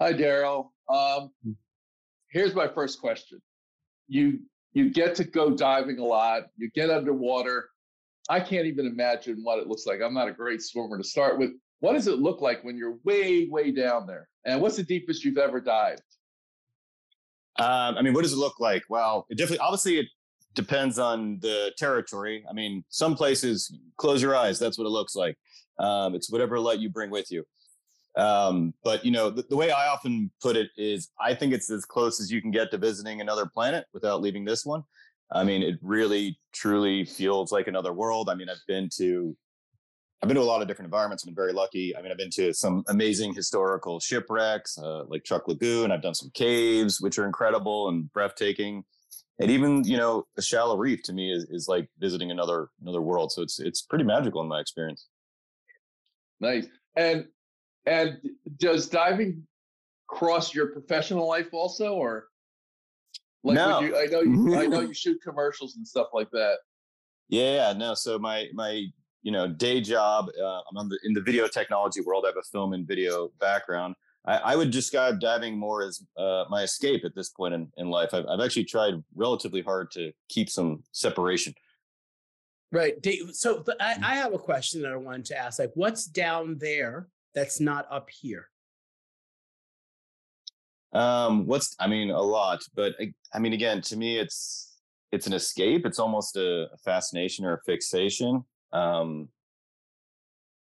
Hi, Daryl. Um, Hmm. here's my first question. You you get to go diving a lot. You get underwater. I can't even imagine what it looks like. I'm not a great swimmer to start with. What does it look like when you're way, way down there? And what's the deepest you've ever dived? Um, I mean, what does it look like? Well, it definitely, obviously, it depends on the territory. I mean, some places, close your eyes. That's what it looks like. Um, it's whatever light you bring with you. Um, but you know, the, the way I often put it is, I think it's as close as you can get to visiting another planet without leaving this one. I mean, it really, truly feels like another world. I mean, I've been to I've been to a lot of different environments. I've been very lucky. I mean, I've been to some amazing historical shipwrecks, uh, like Chuuk Lagoon. I've done some caves, which are incredible and breathtaking. And even, you know, a shallow reef to me is, is like visiting another another world. So it's it's pretty magical in my experience. Nice. And and does diving cross your professional life also, or like No. would you, I know you, I know you shoot commercials and stuff like that. Yeah, no. So my my you know day job, uh, I'm on the, in the video technology world. I have a film and video background. I, I would describe diving more as uh, my escape at this point in, in life. I've, I've actually tried relatively hard to keep some separation. Right. So I, I have a question that I wanted to ask. Like, what's down there that's not up here? Um, what's I mean, a lot, but I, mean, again, to me, it's it's an escape. It's almost a, a fascination or a fixation. Um,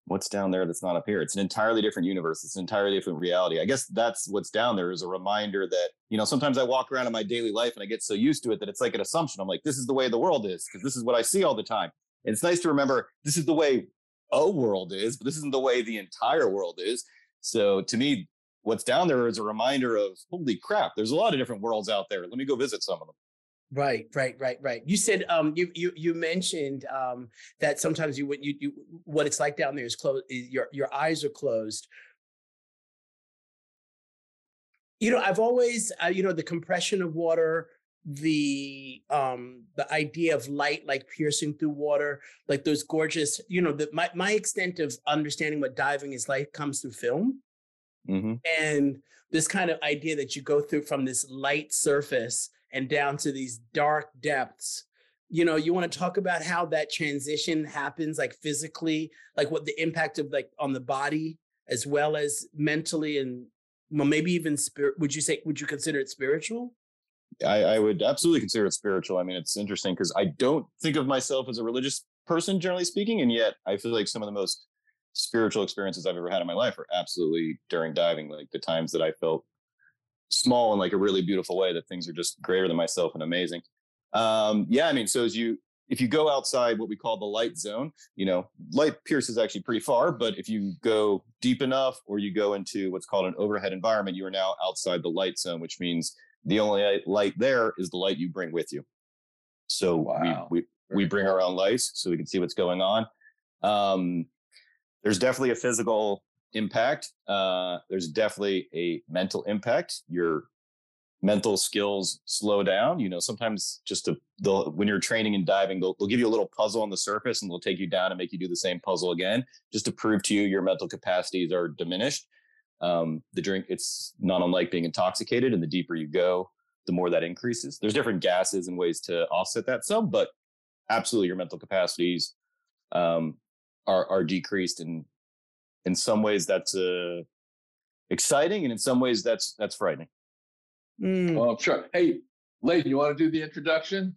what's down there that's not up here? It's an entirely different universe. It's an entirely different reality. I guess that's what's down there is a reminder that you know sometimes I walk around in my daily life and I get so used to it that it's like an assumption. I'm like, this is the way the world is because this is what I see all the time. And it's nice to remember this is the way a world is, but this isn't the way the entire world is. So to me, what's down there is a reminder of holy crap, there's a lot of different worlds out there. Let me go visit some of them. Right, right, right, right. You said um you you you mentioned um that sometimes you you you what it's like down there is closed your your eyes are closed. You know, I've always uh, you know the compression of water, the um the idea of light like piercing through water, like those gorgeous, you know, the my my extent of understanding what diving is like comes through film Mm-hmm. and this kind of idea that you go through from this light surface and down to these dark depths you know you want to talk about how that transition happens like physically like what the impact of like on the body as well as mentally and well maybe even spirit would you say would you consider it spiritual I, I would absolutely consider it spiritual. I mean, it's interesting because I don't think of myself as a religious person, generally speaking, and yet I feel like some of the most spiritual experiences I've ever had in my life are absolutely during diving. Like the times that I felt small in like a really beautiful way, that things are just greater than myself and amazing. Um, yeah, I mean, so as you if you go outside what we call the light zone, you know, light pierces actually pretty far, but if you go deep enough or you go into what's called an overhead environment, you are now outside the light zone, which means the only light there is the light you bring with you. So Wow. we, we we bring our own lights so we can see what's going on. Um, there's definitely a physical impact. Uh, there's definitely a mental impact. Your mental skills slow down. You know, sometimes just to they'll when you're training and diving, they'll, they'll give you a little puzzle on the surface and they'll take you down and make you do the same puzzle again, just to prove to you your mental capacities are diminished. Um, the drink, it's not unlike being intoxicated, and the deeper you go, the more that increases. There's different gases and ways to offset that some, but absolutely your mental capacities um, are are decreased and in some ways that's uh, exciting and in some ways that's that's frightening Mm. Oh, sure. Hey, Leyden, you want to do the introduction?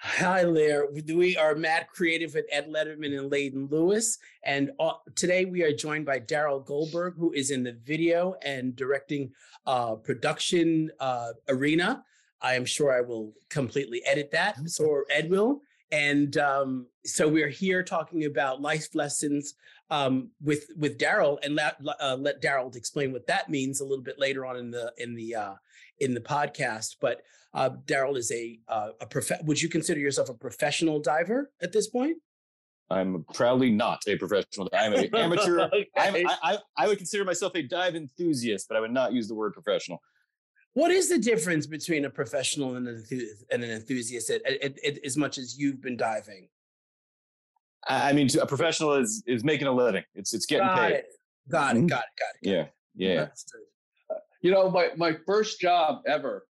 Hi there. We- are Mad Creative at Ed Letterman and Leyden Lewis. And uh, today we are joined by Daryl Goldberg, who is in the video and directing uh, production uh, arena. I am sure I will completely edit that, so Ed will. And um, so we're here talking about life lessons um, with with Daryl, and let uh, let Daryl explain what that means a little bit later on in the in the uh, in the podcast. But uh, Daryl is a uh, a prof- Would you consider yourself a professional diver at this point? i'm proudly not a professional i'm an amateur I'm, I, I, I would consider myself a dive enthusiast but i would not use the word professional What is the difference between a professional and an, enthu- and an enthusiast? At, at, at, as much as you've been diving, i I mean a professional is is making a living it's it's getting got paid it, got it, Mhm. got it, got it. got yeah it. yeah Understood. You know, my my first job ever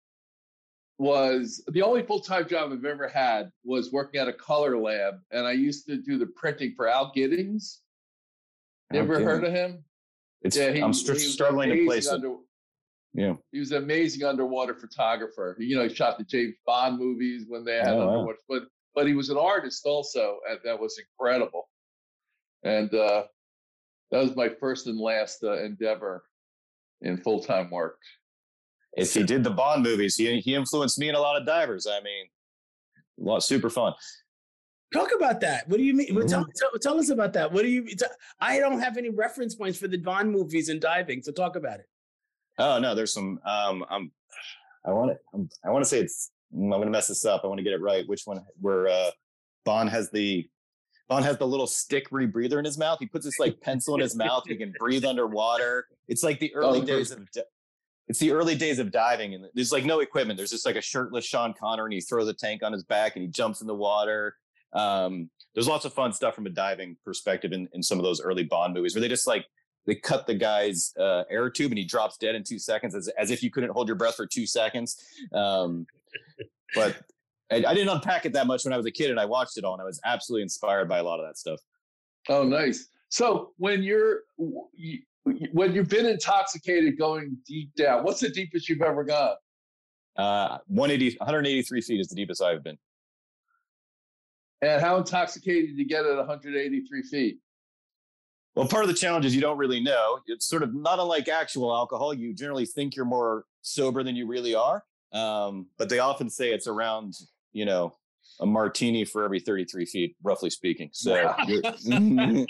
was the only full time job I've ever had was working at a color lab, and I used to do the printing for Al Giddings. You ever Okay. heard of him? It's, Yeah, he- I'm str- was struggling to place it. Yeah. He was an amazing underwater photographer. You know, he shot the James Bond movies when they had Oh, wow. underwater, but but he was an artist also, and that was incredible. And uh, that was my first and last uh, endeavor in full time work. If he did the Bond movies, he he influenced me and a lot of divers. I mean, a lot super fun. Talk about that. What do you mean? Well, Tell, Mhm. tell, tell us about that. What do you? t- I don't have any reference points for the Bond movies and diving, so talk about it. Oh no, there's some. Um, I'm. I want to. I'm, I want to say it's. I'm going to mess this up. I want to get it right. Which one? Where uh, Bond has the. Bond has the little stick rebreather in his mouth. He puts this like pencil in his mouth. He can breathe underwater. It's like the early Oh, days of. It's the early days of diving, and there's like no equipment. There's just like a shirtless Sean Connery, and he throws a tank on his back, and he jumps in the water. Um, there's lots of fun stuff from a diving perspective in, in some of those early Bond movies where they just like they cut the guy's uh, air tube and he drops dead in two seconds as, as if you couldn't hold your breath for two seconds. Um, but I, I didn't unpack it that much when I was a kid and I watched it all and I was absolutely inspired by a lot of that stuff. Oh, nice. So when you're you, when you've been intoxicated going deep down, what's the deepest you've ever gone? Uh, 180, 183 feet is the deepest I've been. And how intoxicated did you get at 183 feet? Well, part of the challenge is you don't really know. It's sort of not unlike actual alcohol. You generally think you're more sober than you really are. Um, but they often say it's around, you know, a martini for every 33 feet, roughly speaking. So, Wow. I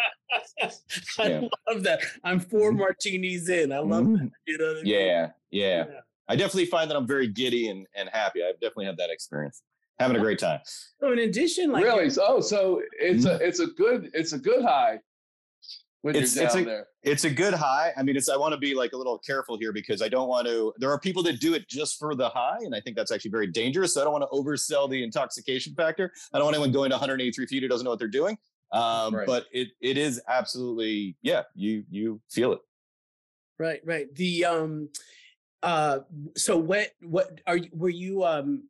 Yeah. love that. I'm four mm-hmm. martinis in. I love mm-hmm. that. You know what I mean? yeah, yeah. Yeah. I definitely find that I'm very giddy and, and happy. I've definitely had that experience. Having a great time. So in addition, like really? So, oh, so it's a mm-hmm. it's a good it's a good high when It's- you're it's a- there. It's a good high. I mean, it's I want to be like a little careful here because I don't want to. There are people that do it just for the high, and I think that's actually very dangerous. So I don't want to oversell the intoxication factor. I don't want anyone going to 183 feet who doesn't know what they're doing. Um, Right. But it it is absolutely yeah. You you feel it. right, right. The um, uh, so what what are you? Were you um,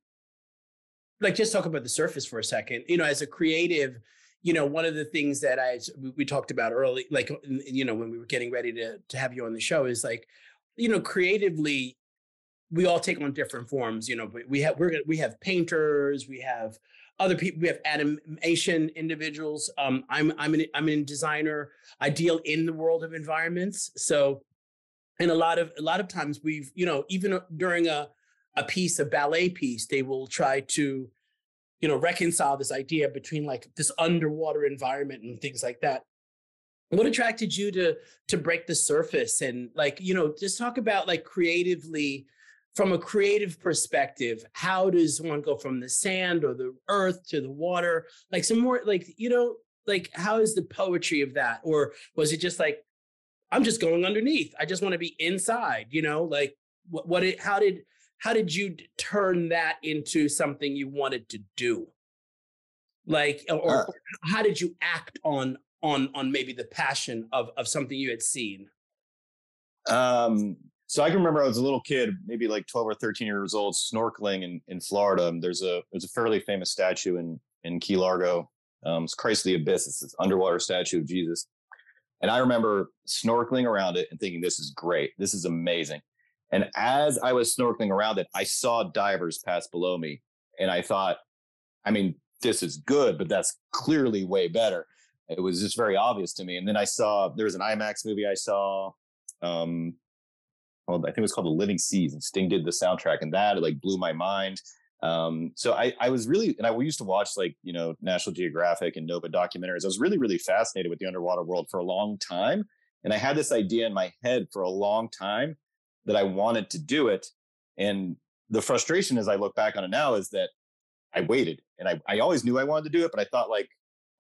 like just talk about the surface for a second? You know, as a creative. You know, one of the things that I we- talked about early, like you know, when we were getting ready to to have you on the show, is like, you know, creatively, we all take on different forms. You know, we- have we're we have painters, we have other people, we have animation individuals. Um, I'm I'm an I'm a designer. I deal in the world of environments. So, and a lot of a lot of times we've you know even during a a piece, a ballet piece, they will try to you know reconcile this idea between like this underwater environment and things like that. What attracted you to to break the surface? And like you know just talk about like creatively from a creative perspective how does one go from the sand or the earth to the water? Like some more like you know like how is the poetry of that? Or was it just like i'm just going underneath. I just want to be inside you know like what, what it how did how did you turn that into something you wanted to do like or, Uh, how did you act on on on maybe the passion of of something you had seen Um, so I can remember I was a little kid, maybe like 12 or 13 years old, snorkeling in, in Florida. And there's a there's a fairly famous statue in in Key Largo. Um, it's Christ the Abyss. It's this underwater statue of Jesus. And I remember snorkeling around it and thinking, this is great. This is amazing. And as I was snorkeling around it, I saw divers pass below me. And I thought, I mean, this is good, but that's clearly way better. It was just very obvious to me. And then I saw there was an IMAX movie I saw um well, I think it was called The Living Seas, and Sting did the soundtrack, and that like blew my mind. Um, so I, I was really, and I used to watch like you know National Geographic and Nova documentaries. I was really, really fascinated with the underwater world for a long time, and I had this idea in my head for a long time that I wanted to do it. And the frustration, as I look back on it now, is that I waited, and I, I always knew I wanted to do it, but I thought like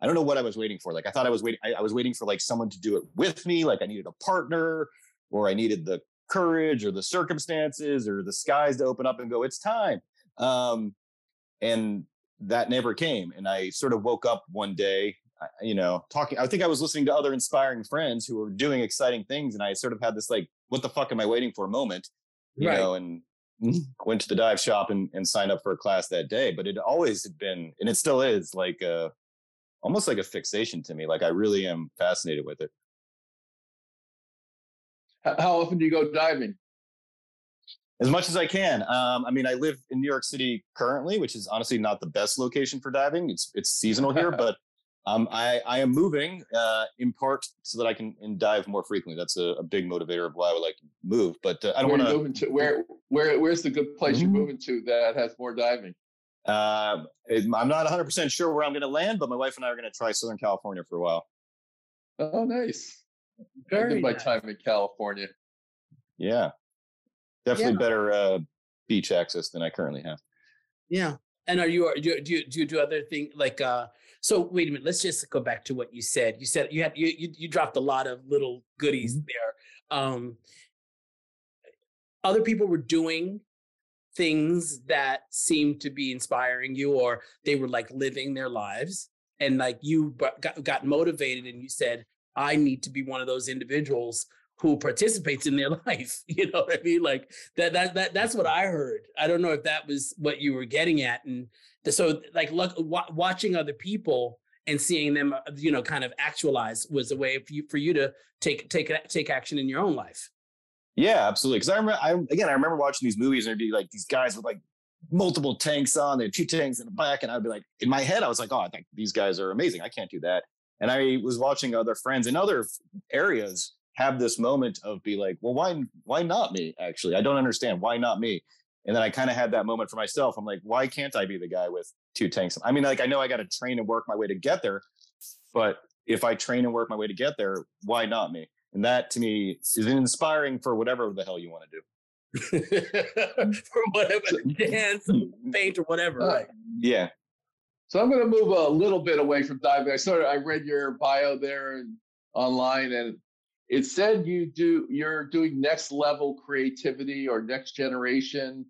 I don't know what I was waiting for. Like I thought I was waiting, I, I was waiting for like someone to do it with me, like I needed a partner, or I needed the courage or the circumstances or the skies to open up and go, it's time. Um, and that never came. And I sort of woke up one day, you know, talking. I think I was listening to other inspiring friends who were doing exciting things, and I sort of had this like, "What the fuck am I waiting for?" A moment. you Right. know, and went to the dive shop and, and signed up for a class that day. But it always had been, and it still is, like a, almost like a fixation to me. Like I really am fascinated with it. How often do you go diving? as much as I can. Um, I mean, I live in New York City currently, which is honestly not the best location for diving. It's it's seasonal here, but um, I I am moving uh, in part so that I can and dive more frequently. That's a, a big motivator of why I would like to move. But uh, I don't want to. moving to? Where where where's the good place you're Mhm. moving to that has more diving? Uh, I'm not 100 percent sure where I'm going to land, but my wife and I are going to try Southern California for a while. Oh, nice. I Very did my nice. time in California. Yeah, definitely Yeah. better uh, beach access than I currently have. Yeah. And are you do you, do you do you do other thing like uh so wait a minute, let's just go back to what you said. You said you had you you, you dropped a lot of little goodies there. Um other people were doing things that seemed to be inspiring you or they were like living their lives and like you got, got motivated and you said i need to be one of those individuals who participates in their life. You know what i mean? Like that that, that that's what i heard. I don't know if that was what you were getting at and so like look wa- watching other people and seeing them uh, you know kind of actualize was a way for you for you to take take take action in your own life Yeah, absolutely. Because I remember, I again, I remember watching these movies and there'd be like these guys with like multiple tanks on, they had two tanks in the back, and I'd be like, in my head, I was like, oh, I think these guys are amazing. I can't do that. And I was watching other friends in other areas have this moment of be like, well, why, why not me? Actually, I don't understand why not me. And then I kind of had that moment for myself. I'm like, why can't I be the guy with two tanks? I mean, like I know I got to train and work my way to get there, but if I train and work my way to get there, why not me? And that to me is inspiring for whatever the hell you want to do. for whatever dance paint or whatever Uh, right Yeah. So I'm going to move a little bit away from diving. I sort of I read your bio there and online, and it said you do you're doing next level creativity or next generation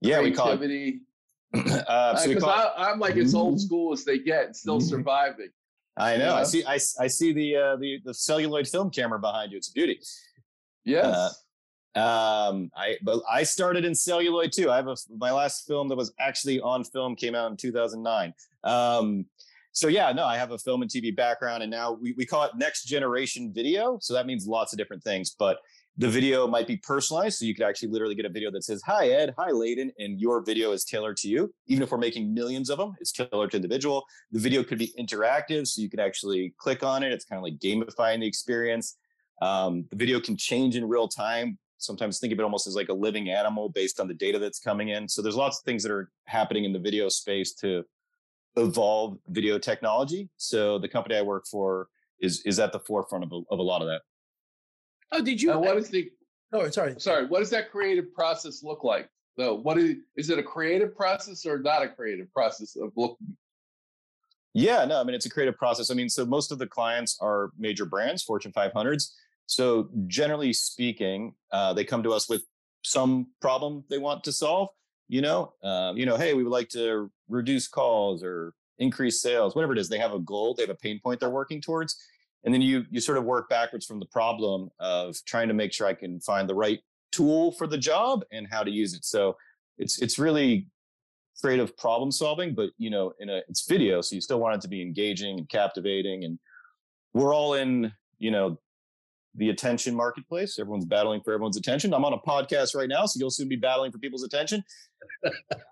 Yeah, we call it. Uh, so we Because call I I'm like as old school as they get, and still Mhm. surviving. I know. I see. I see the uh, the the celluloid film camera behind you. It's a beauty. Yes. Um, I but I started in celluloid too. I have a my last film that was actually on film came out in 2009. Um, so yeah, no, I have a film and TV background, and now we we call it next generation video. So that means lots of different things, but the video might be personalized. So you could actually literally get a video that says, "Hi Ed, hi Leyden," and your video is tailored to you. Even if we're making millions of them, it's tailored to individual. The video could be interactive, so you can actually click on it. It's kind of like gamifying the experience. Um, the video can change in real time. Sometimes think of it almost as like a living animal based on the data that's coming in. So there's lots of things that are happening in the video space to evolve video technology. So the company I work for is is at the forefront of a, of a lot of that. Oh did you and what is the oh sorry sorry? What does that creative process look like? Though, what is is it a creative process or not a creative process of looking? Yeah, no, I mean it's a creative process. I mean, so most of the clients are major brands, Fortune 500s. So generally speaking, uh, they come to us with some problem they want to solve. You know, um, you know, hey, we would like to reduce calls or increase sales, whatever it is. They have a goal, they have a pain point they're working towards, and then you you sort of work backwards from the problem of trying to make sure I can find the right tool for the job and how to use it. So it's it's really creative problem solving, but you know, in a it's video, so you still want it to be engaging and captivating. And we're all in, you know, the attention marketplace. Everyone's battling for everyone's attention. I'm on a podcast right now, so you'll soon be battling for people's attention.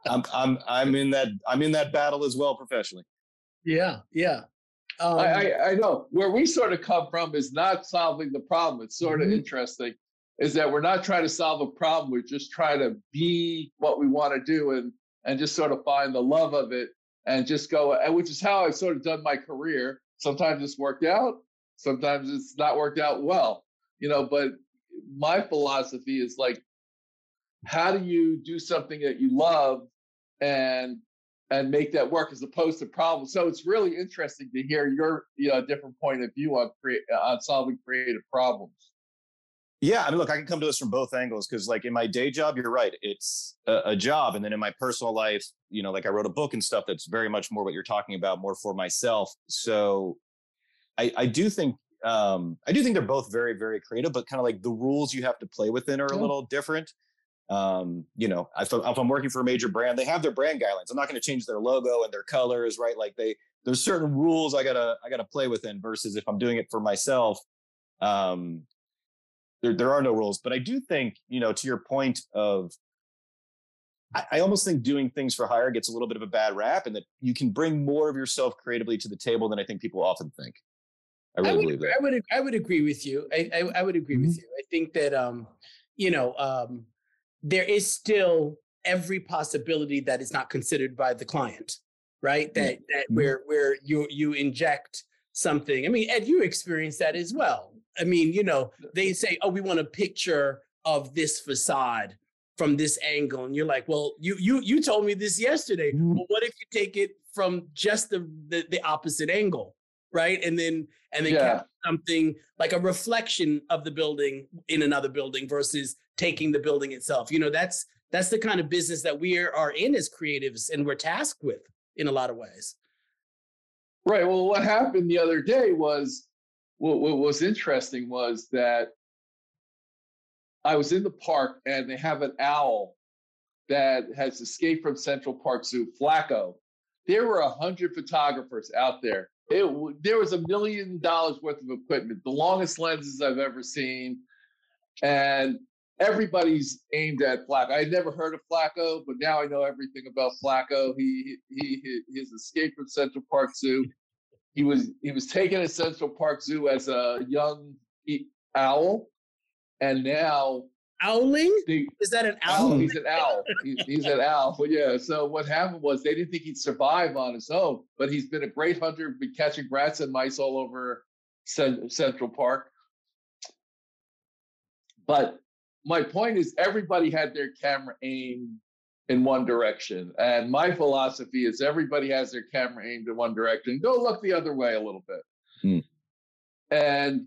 I'm I'm I'm in that I'm in that battle as well professionally. yeah yeah um, I, I I know where we sort of come from is not solving the problem. It's sort of Mhm. interesting, is that we're not trying to solve a problem. We're just trying to be what we want to do and and just sort of find the love of it and just go. And which is how I've sort of done my career. Sometimes it's worked out. Sometimes it's not worked out well. You know, but my philosophy is like, how do you do something that you love and and make that work as opposed to problems. So it's really interesting to hear your you know different point of view on create on solving creative problems. Yeah, I mean, look, I can come to this from both angles because, like, in my day job, you're right, it's a, a job, and then in my personal life, you know, like I wrote a book and stuff that's very much more what you're talking about, more for myself. So, I, I do think um, I do think they're both very, very creative, but kind of like the rules you have to play within are a little different. Um, you know, if, if I'm working for a major brand, they have their brand guidelines. I'm not going to change their logo and their colors, right? Like they, there's certain rules I gotta, I gotta play within. Versus if I'm doing it for myself, um, there, there are no rules. But I do think, you know, to your point of I, I almost think doing things for hire gets a little bit of a bad rap, and that you can bring more of yourself creatively to the table than I think people often think. I really I would, believe that. I would I would agree with you. I I, I would agree Mhm. with you. I think that um, you know, um, there is still every possibility that is not considered by the client, right? That that Mhm. where where you you inject something. I mean, Ed, you experienced that as well. I mean, you know, they say, "Oh, we want a picture of this facade from this angle," and you're like, "Well, you you you told me this yesterday. Mhm. Well, what if you take it from just the the, the opposite angle, right? And then and then Yeah. something like a reflection of the building in another building versus taking the building itself. You know, that's that's the kind of business that we are, in as creatives and we're tasked with in a lot of ways. Right. Well, what happened the other day was what, what was interesting was that I was in the park and they have an owl that has escaped from Central Park Zoo, Flaco. There were a hundred photographers out there. It there was a million dollars worth of equipment, the longest lenses I've ever seen, and everybody's aimed at Flaco. I had never heard of Flaco, but now I know everything about Flaco. He he he his escape from Central Park Zoo. He was he was taken at Central Park Zoo as a young owl, and now Owling? they Is that an owl. owl? He's an owl. He, he's an owl. But yeah. So what happened was they didn't think he'd survive on his own, but he's been a great hunter, been catching rats and mice all over Central Park. But my point is, everybody had their camera aimed in one direction, and my philosophy is everybody has their camera aimed in one direction. Go look the other way a little bit. Hmm. And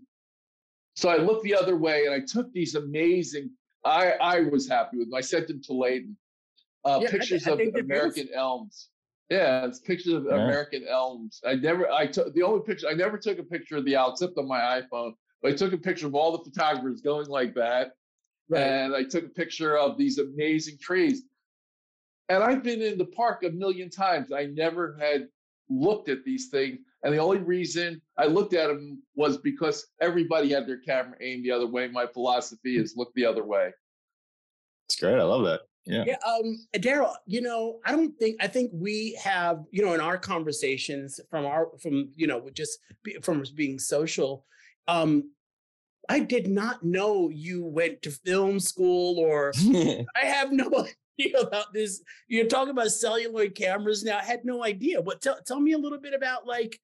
so I looked the other way, and I took these amazing I I was happy with them. I sent them to Leyden. Uh, Yeah, pictures I of think they're American elms. Yeah, it's pictures of Yeah. American elms. I never I took the only picture I never took a picture of the except on my iPhone. But I took a picture of all the photographers going like that, Right. and I took a picture of these amazing trees. And I've been in the park a million times. I never had looked at these things. And the only reason I looked at them was because everybody had their camera aimed the other way. My philosophy is look the other way. It's great. I love that. Yeah. Yeah, um, Daryl, you know, I don't think I think we have, you know, in our conversations from our from you know just be, from being social, um, I did not know you went to film school or I have no idea about this. You're talking about celluloid cameras now. I had no idea. But tell tell me a little bit about like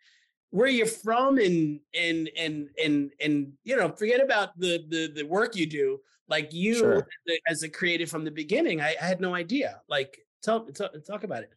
where you're from and and and and and you know, forget about the the the work you do. Like you Sure. as a creative from the beginning, I, I had no idea. Like tell, tell talk about it.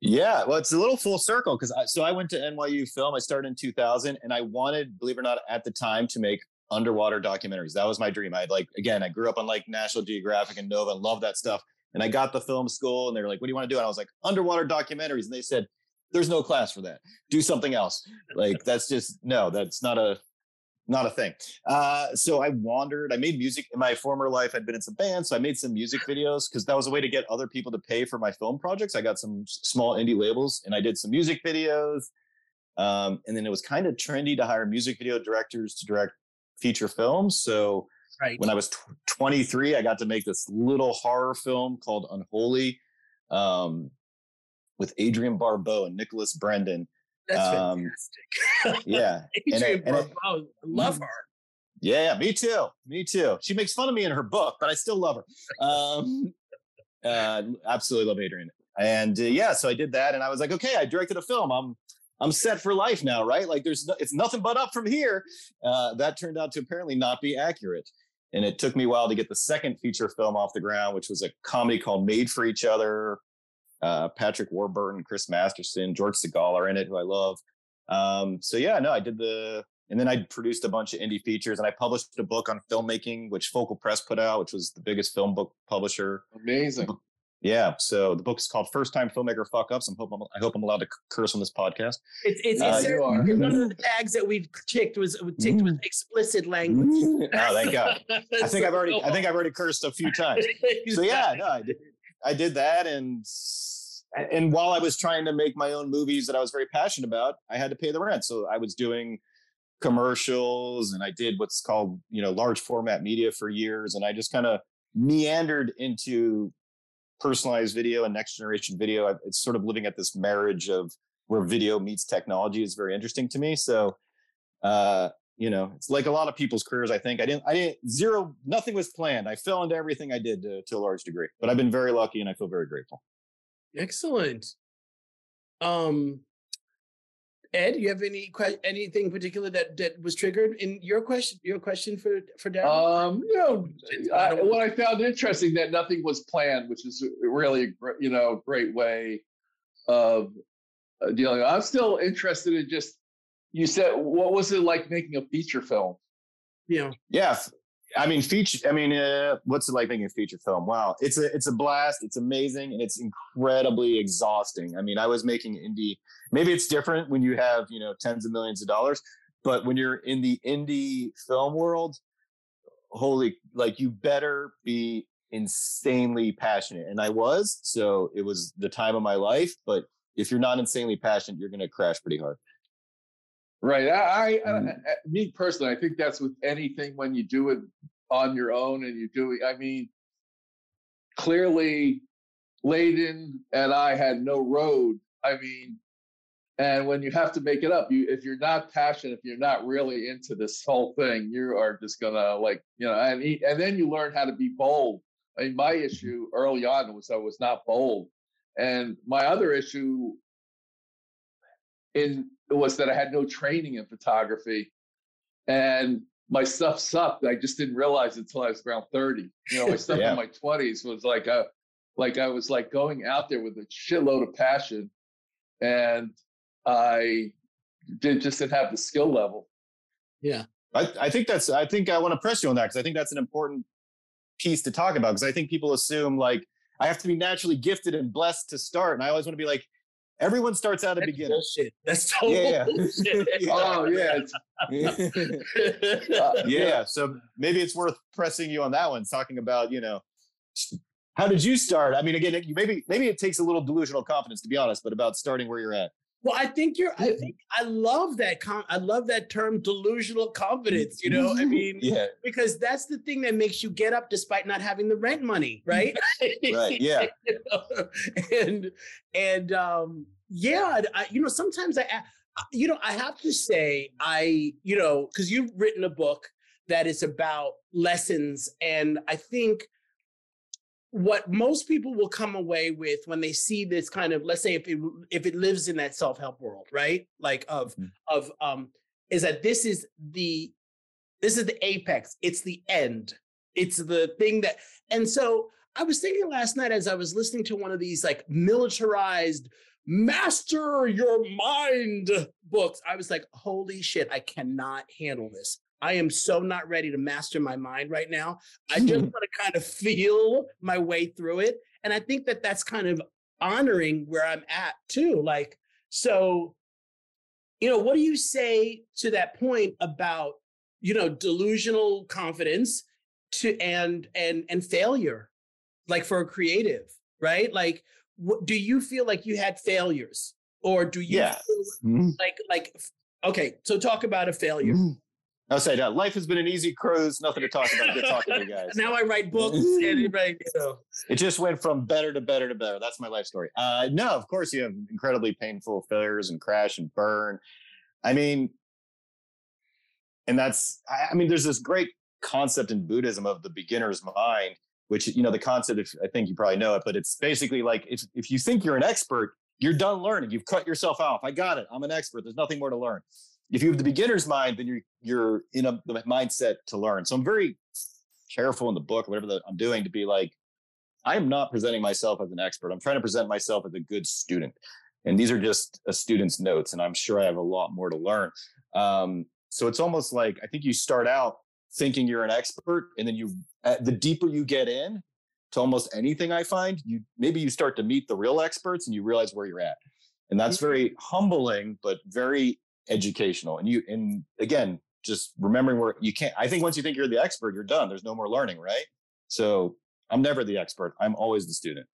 Yeah, well, it's a little full circle because I, so I went to NYU Film. I started in 2000, and I wanted, believe it or not, at the time to make underwater documentaries. That was my dream. I like again, I grew up on like National Geographic and Nova, and loved that stuff. And I got the film school, and they were like, "What do you want to do?" And I was like, "Underwater documentaries." And they said, "There's no class for that. Do something else." Like that's just no, that's not a not a thing. Uh, so I wandered. I made music in my former life. I'd been in some bands, so I made some music videos because that was a way to get other people to pay for my film projects. I got some small indie labels, and I did some music videos. Um, and then it was kind of trendy to hire music video directors to direct feature films. So Right. when I was tw- 23, I got to make this little horror film called Unholy um, with Adrienne Barbeau and Nicholas Brendon. That's um, fantastic. Yeah, and Adrienne and it- Barbeau, love her. Yeah, yeah, me too. Me too. She makes fun of me in her book, but I still love her. Um, uh, absolutely love Adrienne. And uh, yeah, so I did that, and I was like, okay, I directed a film. I'm I'm set for life now, right? Like, there's no, it's nothing but up from here. Uh, that turned out to apparently not be accurate, and it took me a while to get the second feature film off the ground, which was a comedy called Made for Each Other. Uh, Patrick Warburton, Chris Masterson, George Segal are in it, who I love. Um, so yeah, no, I did the and then I produced a bunch of indie features and I published a book on filmmaking, which Focal Press put out, which was the biggest film book publisher. Amazing. Yeah. So the book is called First Time Filmmaker Fuck Ups. I'm hope I'm, I hope I'm allowed to curse on this podcast. It's it's, Uh, it's you are. one of the tags that we ticked was ticked was explicit language. oh, thank God. I think I've already I think I've already cursed a few times. So yeah, no, I did, I did that, and and while I was trying to make my own movies that I was very passionate about, I had to pay the rent. So I was doing commercials, and I did what's called you know large format media for years, and I just kind of meandered into personalized video and next generation video. It's sort of living at this marriage of where video meets technology is very interesting to me. So. Uh, you know, it's like a lot of people's careers. I think I didn't, I didn't zero, nothing was planned. I fell into everything I did to, to a large degree, but I've been very lucky and I feel very grateful. Excellent. Um, Ed, you have any que- anything particular that that was triggered in your question? Your question for for Darren? Um, you know, I I, what I found interesting that nothing was planned, which is really, a you know, great way of uh, dealing. I'm still interested in just. You said, what was it like making a feature film? you Yeah. f- I mean, feature, I mean, uh, what's it like making a feature film? Wow. It's a, it's a blast. It's amazing. And it's incredibly exhausting. I mean, I was making indie, maybe it's different when you have, you know, tens of millions of dollars, but when you're in the indie film world, holy, like you better be insanely passionate. And I was, so it was the time of my life. But if you're not insanely passionate, you're going to crash pretty hard. Right. I, I, I, Mhm. I- me personally, I think that's with anything when you do it on your own and you do it. I mean, clearly, Leyden and I had no road. I mean, and when you have to make it up, you if you're not passionate, if you're not really into this whole thing, you are just gonna like you know, and e- and then you learn how to be bold. I mean, my mm-hmm. issue early on was I was not bold, and my other issue in was that I had no training in photography, and my stuff sucked. I just didn't realize it until I was around thirty. You know, my stuff Yeah. in my twenties was like a, like I was like going out there with a shitload of passion, and I did just didn't have the skill level. yeah, I, I think that's I think I want to press you on that because I think that's an important piece to talk about because I think people assume like I have to be naturally gifted and blessed to start. And I always want to be like, everyone starts out a that's beginner. bullshit. That's total Yeah, yeah. bullshit. Oh yeah, uh, yeah. So maybe it's worth pressing you on that one, talking about, you know, how did you start? I mean, again, maybe maybe it takes a little delusional confidence to be honest, but about starting where you're at. Well, I think you're. I think I love that. Com- I love that term, delusional confidence. You know, I mean, Yeah. because that's the thing that makes you get up despite not having the rent money, right? Right, yeah. You know, and and um, yeah, I, you know, sometimes I, I- you know, I have to say, I, you know, because you've written a book that is about lessons, and I think what most people will come away with when they see this kind of let's say if it if it lives in that self-help world right like of Mm. of um is that this is the this is the apex it's the end it's the thing that and so i was thinking last night as i was listening to one of these like militarized master your mind books i was like holy shit i cannot handle this i am so not ready to master my mind right now. I just want to kind of feel my way through it and i think that that's kind of honoring where i'm at too like so you know what do you say to that point about you know delusional confidence to and and and failure like for a creative right? Like what, do you feel like you had failures or do you feel Mhm. like like okay so talk about a failure I'll say that life has been an easy cruise. Nothing to talk about. Good talking to you guys. now i write books and you know it just went from better to better to better. That's my life story. Uh, no, of course you have incredibly painful failures and crash and burn. I mean, and that's I, I mean, there's this great concept in Buddhism of the beginner's mind, which you know the concept. If I think you probably know it, but it's basically like if if you think you're an expert, you're done learning. You've cut yourself off. I got it. I'm an expert. There's nothing more to learn. If you have the beginner's mind, then you're you're in a the mindset to learn. So I'm very careful in the book, whatever that I'm doing, to be like, I am not presenting myself as an expert. I'm trying to present myself as a good student. And these are just a student's notes, and I'm sure I have a lot more to learn. Um, so it's almost like I think you start out thinking you're an expert, and then you, the deeper you get in to almost anything I find, you maybe you start to meet the real experts and you realize where you're at. And that's Mm-hmm. very humbling, but very educational. And you and again, just remembering where you can't I think once you think you're the expert, you're done. There's no more learning, right? So I'm never the expert. I'm always the student.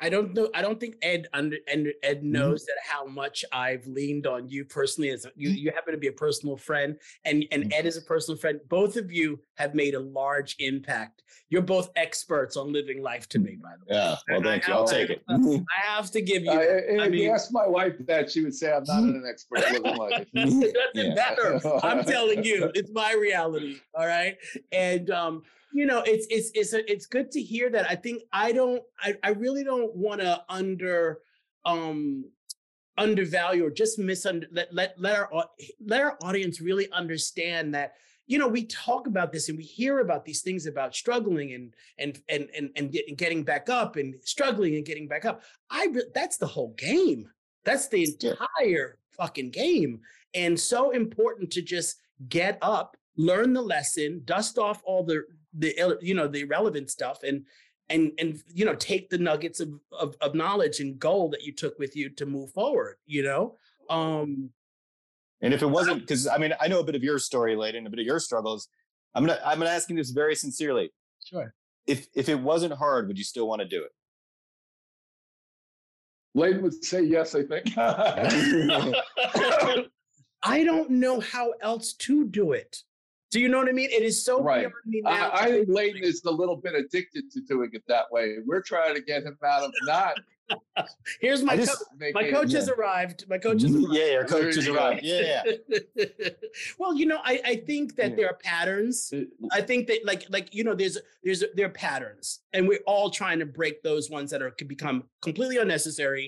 I don't know. I don't think Ed under and Ed Mm-hmm. knows that how much I've leaned on you personally. As you, you happen to be a personal friend, and and Mhm. Ed is a personal friend. Both of you have made a large impact. You're both experts on living life to me, by the way. Yeah. Well, thank I- you. I'll I- take it. I have to give you. Uh, if I you mean- ask my wife that, she would say I'm not an expert living life. Doesn't Yeah. matter. I'm telling you, it's my reality. All right. And um, you know, it's it's it's a, it's good to hear that. I think I don't I, I really don't want to under um undervalue or just misunder let let let our let our audience really understand that you know we talk about this and we hear about these things about struggling and and and and and, get, and getting back up and struggling and getting back up. I that's the whole game. That's the entire fucking game. And so important to just get up learn the lesson dust off all the the you know the irrelevant stuff and and and you know take the nuggets of, of of knowledge and gold that you took with you to move forward you know um And if it wasn't, because I mean, I know a bit of your story, Leyden, a bit of your struggles. I'm gonna I'm gonna asking this very sincerely. sure If if it wasn't hard, would you still want to do it? Leyden would say yes, I think. i don't know how else to do it do you know what i mean it is so Right. beyond me now I, I think Leyden is a little bit addicted to doing it that way. We're trying to get him out of not here's my I co- my making. coach has arrived my coach has arrived yeah, your coach is you go. arrived. Yeah, yeah. well, you know, I, I think that Yeah. there are patterns. I think that like like you know, there's there's there are patterns, and we're all trying to break those ones that are could become completely unnecessary,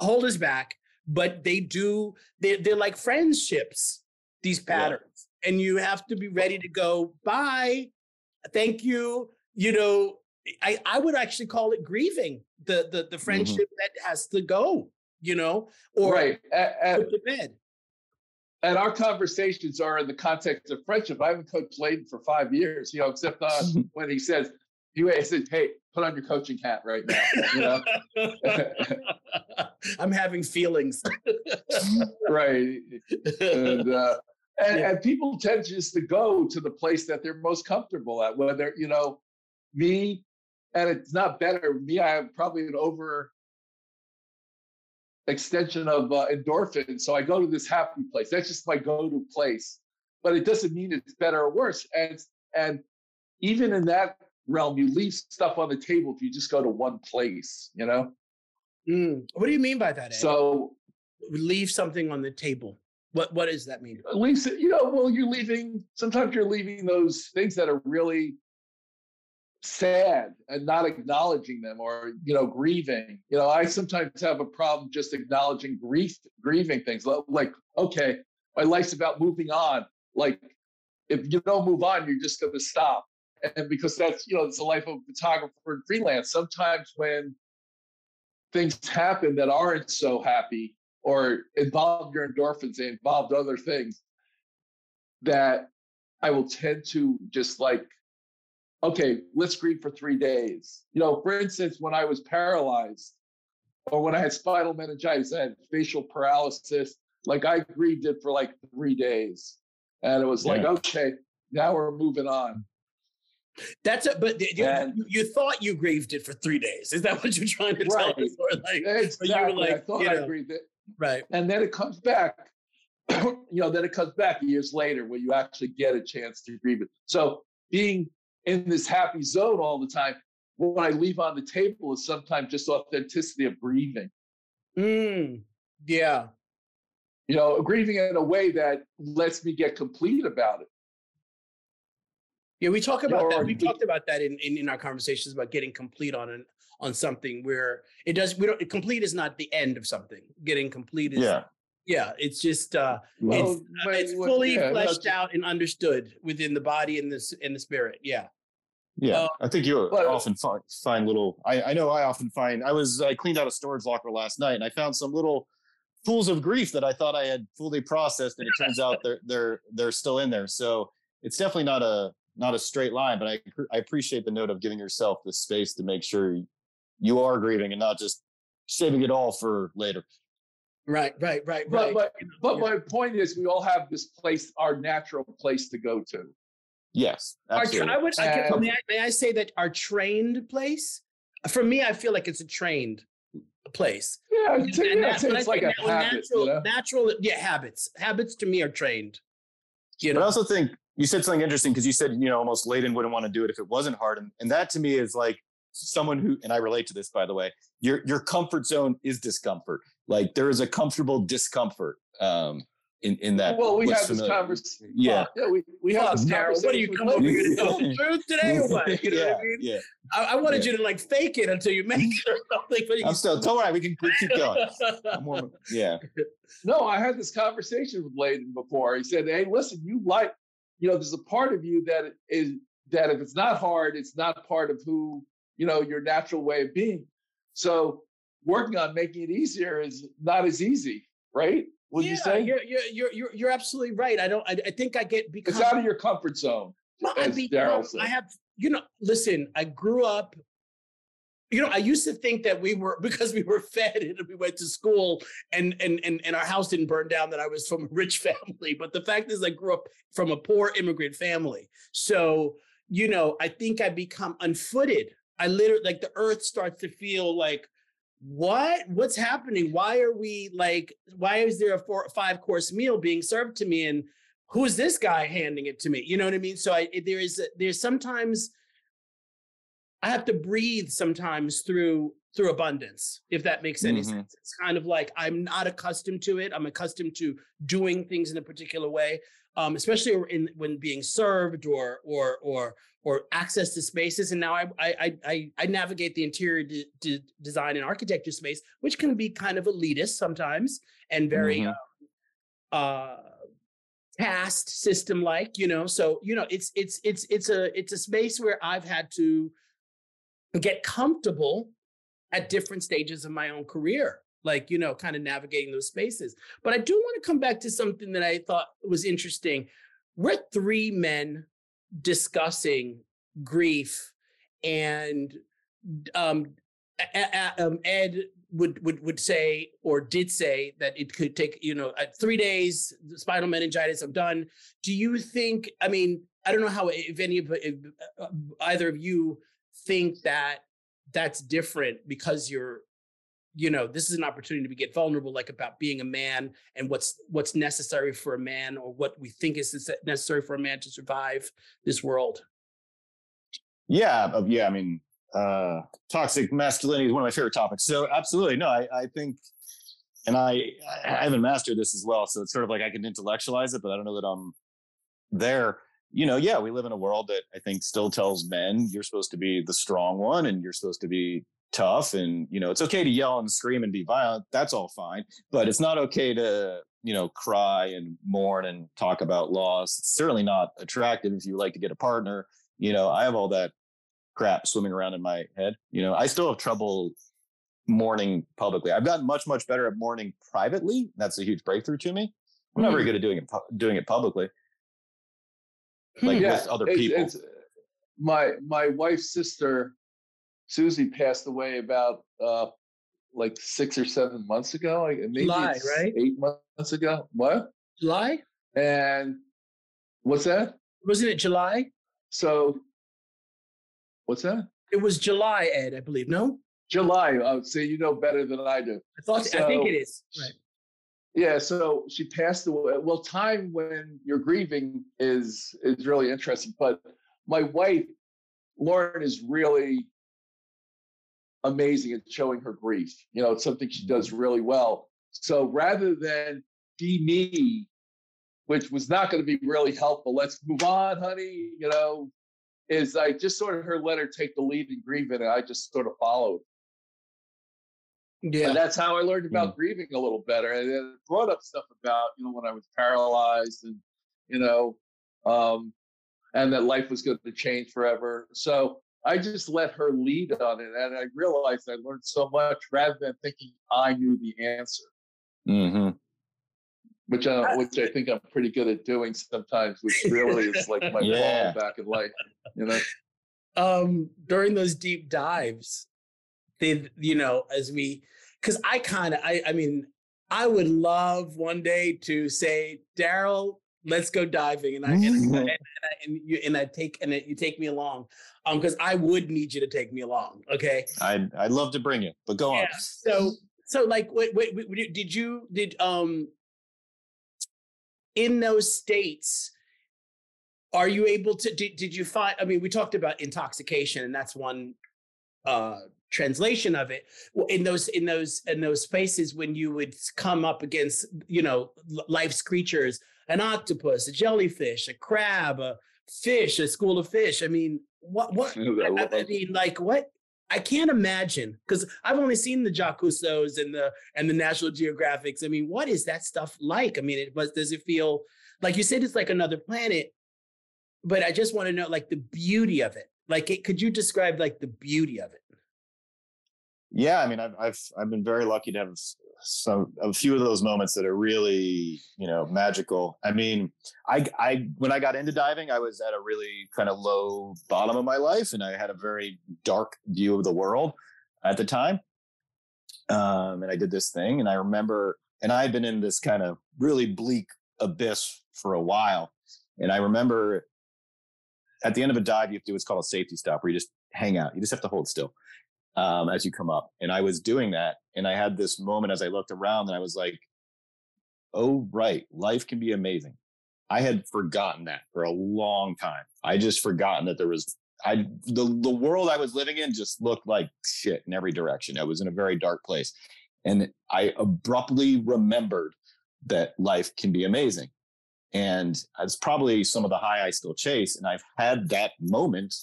hold us back. But they do. They're they're like friendships. These Yeah. patterns, and you have to be ready to go. Bye. Thank you. You know, I I would actually call it grieving the the the friendship that has to go. You know, or right. A- a- put to bed. and our conversations are in the context of friendship. I haven't coached Leyden for five years, you know, except uh, when he says, "You," I said, "Hey, put on your coaching hat right now." You know, I'm having feelings. right? And uh, and, Yeah. and people tend just to go to the place that they're most comfortable at. Whether you know, me, and it's not better. Me, I have probably an over extension of uh, endorphin, so I go to this happy place. That's just my go-to place. But it doesn't mean it's better or worse. And and even in that realm, you leave stuff on the table if you just go to one place. You know, Mm, What do you mean by that? Ed? so leave something on the table. What what does that mean? at least you know well you're leaving sometimes you're leaving those things that are really sad and not acknowledging them or you know grieving. You know i sometimes have a problem just acknowledging grief grieving things. Like okay my life's about moving on. Like if you don't move on you're just going to stop. And because that's you know it's the life of a photographer and freelance. Sometimes when things happen that aren't so happy or involved your endorphins and involved other things that I will tend to just like, okay, let's grieve for three days. You know, for instance, when I was paralyzed or when I had spinal meningitis, I had facial paralysis, like I grieved it for like three days. And it was like, okay, now we're moving on. That's it. But you, And- you, you thought you grieved it for three days. Is that what you're trying to tell Right. us? Or like, Exactly. I like, I thought you I know- grieved it. Right. and then it comes back you know then it comes back years later where you actually get a chance to grieve it so being in this happy zone all the time what i leave on the table is sometimes just authenticity of grieving Mm, yeah. you know grieving in a way that lets me get complete about it Yeah, we talk about that. We talked about that in, in, in our conversations about getting complete on an on something where it does we don't complete is not the end of something. Getting complete is Yeah. yeah, it's just uh Well, it's, when- it's fully yeah, fleshed out and understood within the body and this in the spirit. Yeah. Yeah, Uh, I think you but- often find, find little. I, I know I often find. I was I cleaned out a storage locker last night, and I found some little pools of grief that I thought I had fully processed, and it turns out they're they're they're still in there. So it's definitely not a not a straight line, but I I appreciate the note of giving yourself the space to make sure you are grieving and not just saving it all for later. Right, right, right, But right. but, but my point is, we all have this place, our natural place to go to. Yes, Our tra- absolutely. I would. I can, And- may, I, may I say that our trained place? For me, I feel like it's a trained place. Yeah, I'd And say, yeah, I'd that- say but I it's like a think habit. Natural, you know? natural, yeah, habits. Habits to me are trained. You But I also think you said something interesting because you said, you know, almost Leyden wouldn't want to do it if it wasn't hard. And, and that to me is like someone who, and I relate to this, by the way, your, your comfort zone is discomfort. Like there is a comfortable discomfort um, in, in that. Well, we looks had this conversation. Yeah. Yeah, we, we had Fuck, this Daryl, what are you conversation coming over here to tell the truth today or what? You know yeah, what I mean? yeah. I, I wanted Yeah. you to like fake it until you make it or something. But I'm still, don't worry, we can keep going. More, yeah. No, I had this conversation with Leyden before. He said, "Hey, listen, you like, you know, there's a part of you that is that if it's not hard, it's not part of who you know your natural way of being. So working on making it easier is not as easy, right? Would yeah, you say You're, you're, you're, you're, you're absolutely right. I don't, I, I think I get because it's out of your comfort zone? Well, I mean. I have, you know, listen, I grew up, you know, I used to think that we were because we were fed and we went to school and and and, and our house didn't burn down that I was from a rich family. But the fact is I grew up from a poor immigrant family. So, you know, I think I become unfooted. I literally like the earth starts to feel like what? What's happening? Why are we like why is there a four five course meal being served to me and who's this guy handing it to me? You know what i mean? So i there is there's sometimes i have to breathe sometimes through through abundance if that makes any Mhm. sense. It's kind of like i'm not accustomed to it. I'm accustomed to doing things in a particular way um, especially in when being served or or or or access to spaces. And now i i i, I navigate the interior de- de- design and architecture space which can be kind of elitist sometimes and very Mhm. um, uh caste system like you know? So you know it's it's it's it's a it's a space where i've had to get comfortable at different stages of my own career like you know kind of navigating those spaces. But i do want to come back to something that i thought was interesting. We're three men discussing grief and um, um, ed would would would say or did say that it could take you know three days spinal meningitis i'm done. Do you think i mean i don't know how if any of if, uh, either of you think that that's different because you're you know this is an opportunity to get vulnerable like about being a man and what's what's necessary for a man or what we think is necessary for a man to survive this world Yeah, uh, yeah. I mean, uh, toxic masculinity is one of my favorite topics. So absolutely, no, I, I think, and I, I haven't mastered this as well. So it's sort of like I can intellectualize it, but I don't know that I'm there. You know, yeah, we live in a world that I think still tells men you're supposed to be the strong one and you're supposed to be tough, and you know, it's okay to yell and scream and be violent. That's all fine, but it's not okay to you know cry and mourn and talk about loss. It's certainly not attractive if you like to get a partner you know i have all that crap swimming around in my head you know i still have trouble mourning publicly i've gotten much much better at mourning privately that's a huge breakthrough to me i'm not very good at doing it doing it publicly like Hmm. with other it's- people it's- my my wife's sister Susie passed away about uh like six or seven months ago. Like maybe July, it's right? eight months ago. What? july And what's that? wasn't it july So what's that? it was july ed i believe no July. I would say you know better than I do. i thought i think it is right Yeah, so she passed away. Well, time when you're grieving is is really interesting. But my wife, Lauren, is really amazing at showing her grief. You know, it's something she does really well. So rather than be me, which was not going to be really helpful, let's move on, honey. You know, is I just sort of her let her take the lead in grieving, and I just sort of followed. yeah And that's how I learned about grieving a little better. And it brought up stuff about, you know, when I was paralyzed and, you know, um, and that life was going to change forever. So I just let her lead on it. And I realized I learned so much rather than thinking I knew the answer. hmm which I which I think I'm pretty good at doing sometimes, which really is like my Yeah. fall back in life. You know, um during those deep dives they you know as we because i kind of I, I mean i would love one day to say daryl let's go diving. And i and, and, and, I, and you and i take and you take me along um because i would need you to take me along okay? I'd I'd love to bring you, but go on. so so like wait, wait, wait did you did um in those states are you able to did, did you find i mean we talked about intoxication and that's one uh translation of it. In those in those in those spaces when you would come up against you know life's creatures an octopus a jellyfish a crab a fish a school of fish i mean what what I, I- mean like what I can't imagine because I've only seen the Cousteau's and the and the National Geographics. I mean, what is that stuff like? I mean, it was does it feel like you said it's like another planet? But I just want to know like the beauty of it. Like, it, could you describe like the beauty of it? Yeah, I mean, I've I've I've been very lucky to have some a few of those moments that are really you know magical. I mean, I I when I got into diving, I was at a really kind of low bottom of my life, and I had a very dark view of the world at the time. Um, and I did this thing, and I remember, and I had been in this kind of really bleak abyss for a while, and I remember at the end of a dive, you have to do what's called a safety stop, where you just hang out. You just have to hold still um, as you come up. And I was doing that. And I had this moment as I looked around and I was like, oh, right, life can be amazing. I had forgotten that for a long time. I just forgotten that there was I the the world I was living in just looked like shit in every direction. I was in a very dark place. And I abruptly remembered that life can be amazing. And it's probably some of the high I still chase. And I've had that moment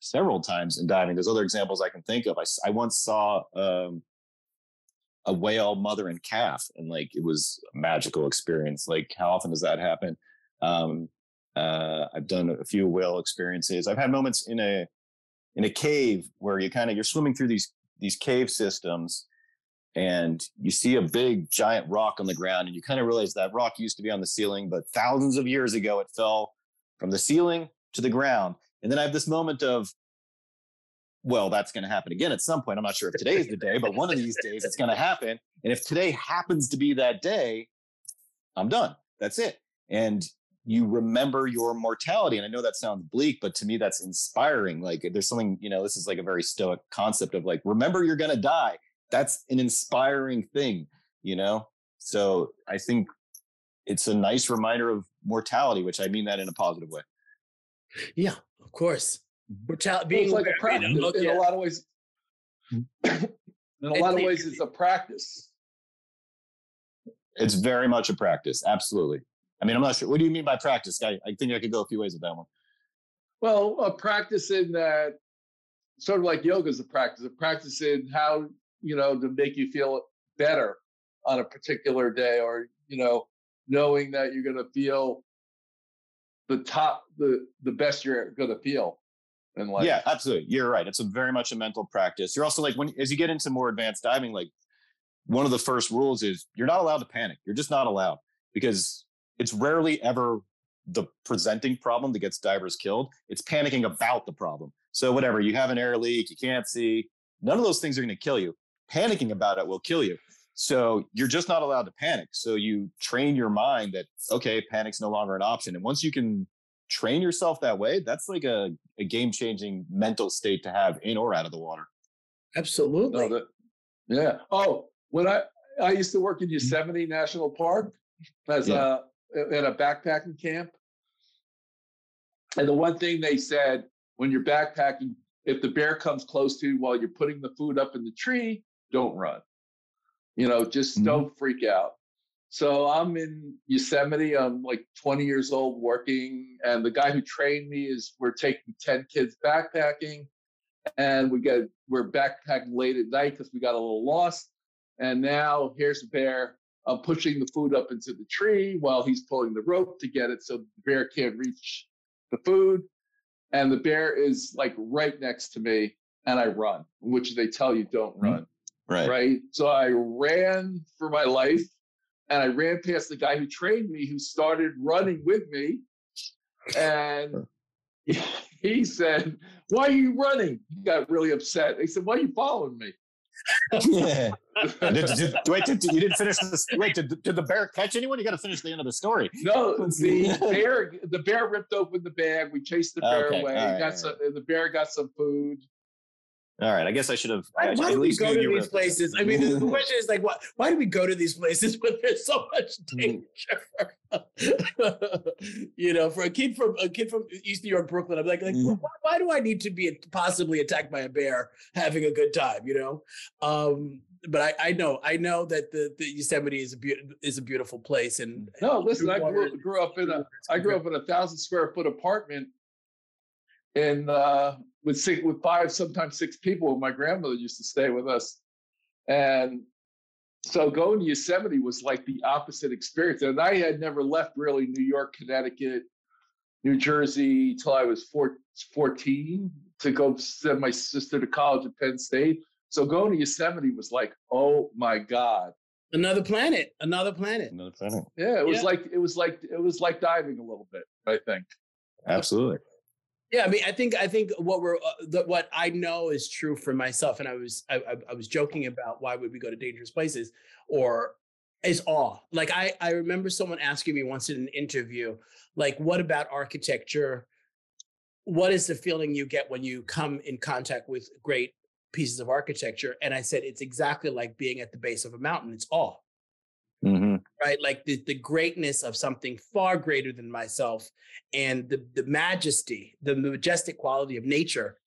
several times in diving. There's other examples I can think of. I, I once saw um, a whale mother and calf, and like it was a magical experience. Like, how often does that happen? Um, uh, I've done a few whale experiences. I've had moments in a in a cave where you kind of you're swimming through these these cave systems and you see a big giant rock on the ground and you kind of realize that rock used to be on the ceiling but thousands of years ago it fell from the ceiling to the ground and then i have this moment of well that's going to happen again at some point. I'm not sure if today is the day but one of these days it's going to happen. And if today happens to be that day i'm done. That's it. And you remember your mortality and i know that sounds bleak but to me that's inspiring. Like there's something you know this is like a very stoic concept of like remember you're going to die. That's an inspiring thing you know? So i think it's a nice reminder of mortality which i mean that in a positive way. Yeah, of course. Brutal, Well, being it's like a aware, practice you know, in yeah. a lot of ways. in a It's lot of ways, it's a practice. it's very much a practice absolutely i mean i'm not sure what do you mean by practice i, I think i could go a few ways with that one Well, a practice in that, sort of like yoga is a practice. A practice in how you know to make you feel better on a particular day, or you know, knowing that you're going to feel the top, the the best you're going to feel in life. yeah absolutely. You're right. It's a very much a mental practice. You're also like when as you get into more advanced diving like one of the first rules is you're not allowed to panic. You're just not allowed because it's rarely ever the presenting problem that gets divers killed. It's panicking about the problem. So whatever you have an air leak you can't see none of those things are going to kill you. Panicking about it will kill you so you're just not allowed to panic so you train your mind that okay panic's no longer an option and once you can train yourself that way that's like a, a game-changing mental state to have in or out of the water Absolutely. No, that, yeah. Oh, when I I used to work in mm-hmm. Yosemite National Park as Yeah. a in a backpacking camp, and the one thing they said when you're backpacking, if the bear comes close to you while you're putting the food up in the tree, don't run. You know, just Mhm. don't freak out. So I'm in Yosemite. I'm like 20 years old working, and the guy who trained me is we're taking 10 kids backpacking, and we get we're backpacking late at night because we got a little lost. And now here's a bear. I'm pushing the food up into the tree while he's pulling the rope to get it so the bear can't reach the food. And the bear is like right next to me, and I run, which they tell you don't Mhm. run right right? So I ran for my life and I ran past the guy who trained me, who started running with me, and he said, "Why are you running?" He got really upset. He said, "Why are you following me?" yeah. did, did, wait, did, you didn't finish this. Wait, did, did the bear catch anyone? You got to finish the end of the story. No, the bear. The bear ripped open the bag. We chased the bear Okay, away. right, got all some. The bear got some food. All right, I guess I should have. Why, I should why at do we go to these places? I mean, the, the question is like, why, why do we go to these places when there's so much Mm. danger? you know, for a kid from a kid from East New York, Brooklyn, I'm like, like Mm. why, why do I need to be possibly attacked by a bear having a good time? You know, um, but I, I know, I know that the, the Yosemite is a be- is a beautiful place, and No, listen. I grew, grew up in a. I grew up in a thousand square foot apartment, in uh, with six, with five, sometimes six people. My grandmother used to stay with us, and so going to Yosemite was like the opposite experience. And I had never left really New York, Connecticut, New Jersey till I was four, 14 to go send my sister to college at Penn State. So going to Yosemite was like, oh my god. another planet, another planet. Another planet. Yeah, it was Yeah. like it was like it was like diving a little bit. I think. Absolutely. Yeah, I mean, I think I think what we're uh, the, what I know is true for myself, and I was I, I, I was joking about why would we go to dangerous places, or is awe. Like I I remember someone asking me once in an interview, like, what about architecture? What is the feeling you get when you come in contact with great pieces of architecture? And I said it's exactly like being at the base of a mountain. It's awe hmm right? Like the, the greatness of something far greater than myself and the, the majesty, the majestic quality of nature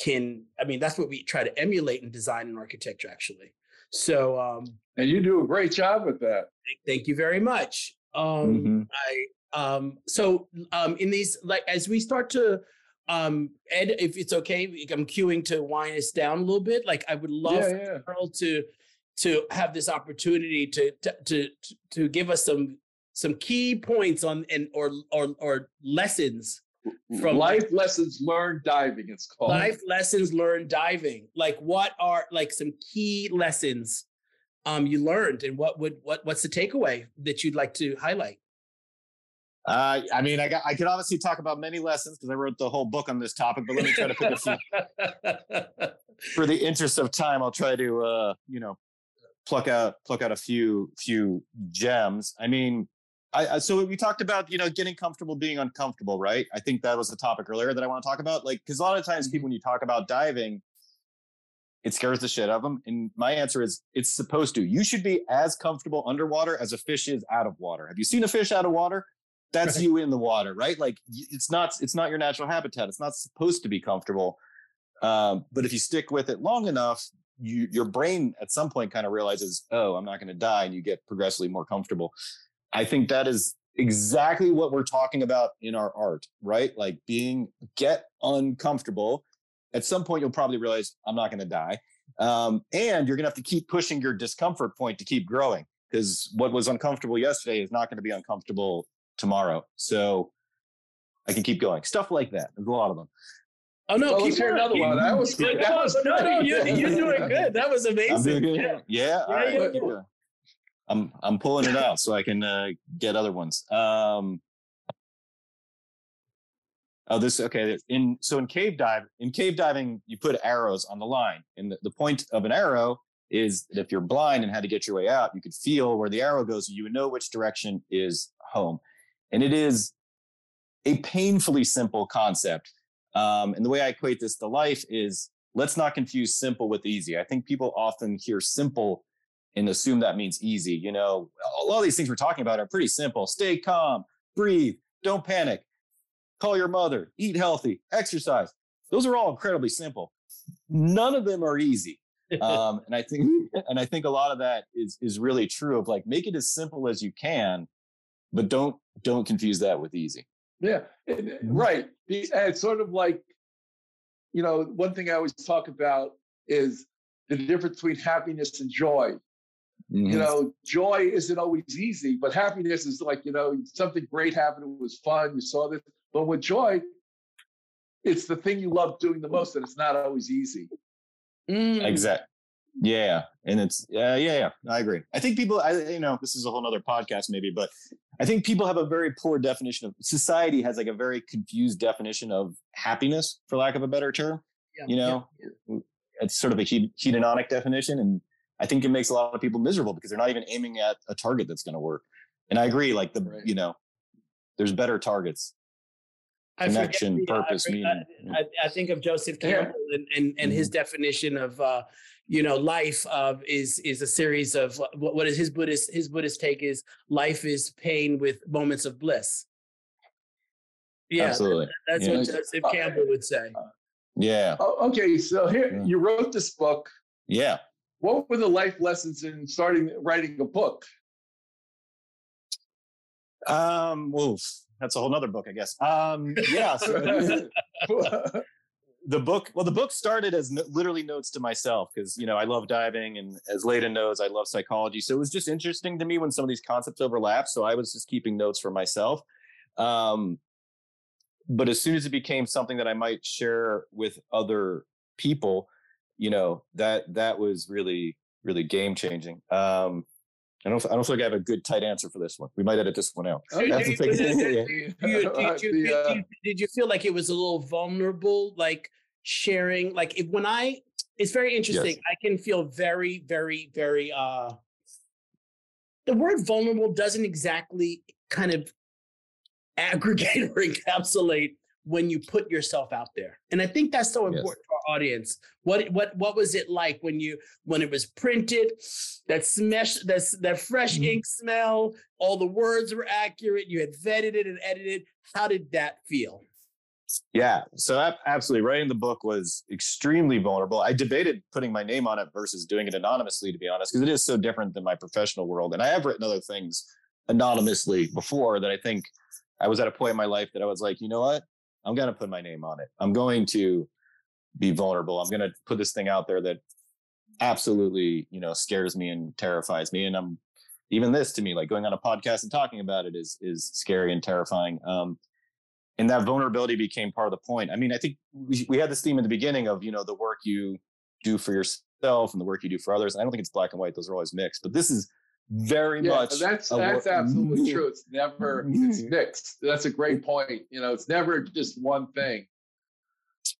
can, I mean, that's what we try to emulate in design and architecture, actually. So um, And you do a great job with that. thank you very much. Um, Mhm. I um, so um, in these like as we start to um, Ed, if it's okay, I'm queuing to wind us down a little bit. Like I would love yeah, for yeah. Carl to to have this opportunity to to to, to give us some some key points on and or or or lessons from life lessons learned diving. It's called. life lessons learned diving. Like what are like some key lessons um you learned and what would what what's the takeaway that you'd like to highlight? Uh, I mean, I got. I could obviously talk about many lessons because I wrote the whole book on this topic. But let me try to pick a few. For the interest of time, I'll try to, uh, you know, pluck out pluck out a few few gems. I mean, I, I so we talked about you know getting comfortable being uncomfortable, right? I think that was the topic earlier that I want to talk about. Like, because a lot of times people when you talk about diving, it scares the shit out of them. And my answer is it's supposed to. You should be as comfortable underwater as a fish is out of water. Have you seen a fish out of water? That's Right. you in the water, right? Like it's not it's not your natural habitat. It's not supposed to be comfortable. Um, but if you stick with it long enough, you your brain at some point kind of realizes, oh, I'm not going to die, and you get progressively more comfortable. I think that is exactly what we're talking about in our art, right? Like being get uncomfortable. At some point, you'll probably realize I'm not going to die, um, and you're going to have to keep pushing your discomfort point to keep growing because what was uncomfortable yesterday is not going to be uncomfortable tomorrow. So I can keep going. Stuff like that. There's a lot of them. Oh no, Well, keep let's hear another keep- one. That was good. That was no, no, great. you, you're doing good. That was amazing. I'm doing good. Yeah. Yeah. all Yeah, right. yeah, yeah. I'm I'm pulling it out so I can uh, get other ones. Um, oh, this okay. In so in cave dive in cave diving, you put arrows on the line, and the, the point of an arrow is that if you're blind and had to get your way out, you could feel where the arrow goes, and you would know which direction is home. And it is a painfully simple concept. Um, and the way I equate this to life is let's not confuse simple with easy. I think people often hear simple and assume that means easy. You know, a lot of these things we're talking about are pretty simple. Stay calm, breathe, don't panic, call your mother, eat healthy, exercise. Those are all incredibly simple. None of them are easy. Um, and I think, and I think a lot of that is is really true. Of like, make it as simple as you can, but don't don't confuse that with easy. Yeah, and- right. And It's sort of like, you know, one thing I always talk about is the difference between happiness and joy. Mhm. You know, joy isn't always easy, but happiness is like, you know, something great happened, it was fun, you saw this. But with joy, it's the thing you love doing the most, and it's not always easy. Mm. Exact. Yeah, and it's uh, yeah, yeah. I agree. I think people, I you know, this is a whole other podcast maybe, but I think people have a very poor definition of society has like a very confused definition of happiness, for lack of a better term. Yeah, you know, yeah, yeah. Mm, it's sort of a hedonic definition, and I think it makes a lot of people miserable because they're not even aiming at a target that's going to work. And I agree, like the right. you know, there's better targets. I Connection, forget, purpose, I, meaning. I, I, think of Joseph Campbell and, and, and mm-hmm. his definition of uh, you know life uh, is is a series of what, what is his Buddhist his Buddhist take is life is pain with moments of bliss. Yeah, absolutely. That's yeah. what Joseph Campbell would say. Yeah. Oh, okay, so here yeah. you wrote this book. Yeah. What were the life lessons in starting writing a book? Um, well, that's a whole nother book, I guess. Um, yeah. So, the book, well, the book started as no, literally notes to myself because you know I love diving, and as Leyden knows, I love psychology. So it was just interesting to me when some of these concepts overlap. So I was just keeping notes for myself. Um, but as soon as it became something that I might share with other people, you know that that was really really game changing. Um, I don't. I don't feel like I have a good tight answer for this one. We might edit this one out. Did you feel like it was a little vulnerable, like sharing? Like if when I, it's very interesting. Yes. I can feel very, very, very. uh The word vulnerable doesn't exactly kind of aggregate or encapsulate when you put yourself out there. And I think that's so important yes. for our audience. What what what was it like when you when it was printed? That smash that's that fresh mm-hmm. ink smell, all the words were accurate, you had vetted it and edited. How did that feel? Yeah, so absolutely. Writing the book was extremely vulnerable. I debated putting my name on it versus doing it anonymously, to be honest, because it is so different than my professional world. And I have written other things anonymously before that I think I was at a point in my life that I was like, you know what? I'm going to put my name on it. I'm going to be vulnerable. I'm going to put this thing out there that absolutely, you know, scares me and terrifies me. And I'm even this to me, like going on a podcast and talking about it is is scary and terrifying. Um, and that vulnerability became part of the point. I mean, I think we, we had this theme in the beginning of you know the work you do for yourself and the work you do for others. And I don't think it's black and white; those are always mixed. But this is very yeah, much. That's that's absolutely true. It's never it's mixed. That's a great point. You know, it's never just one thing.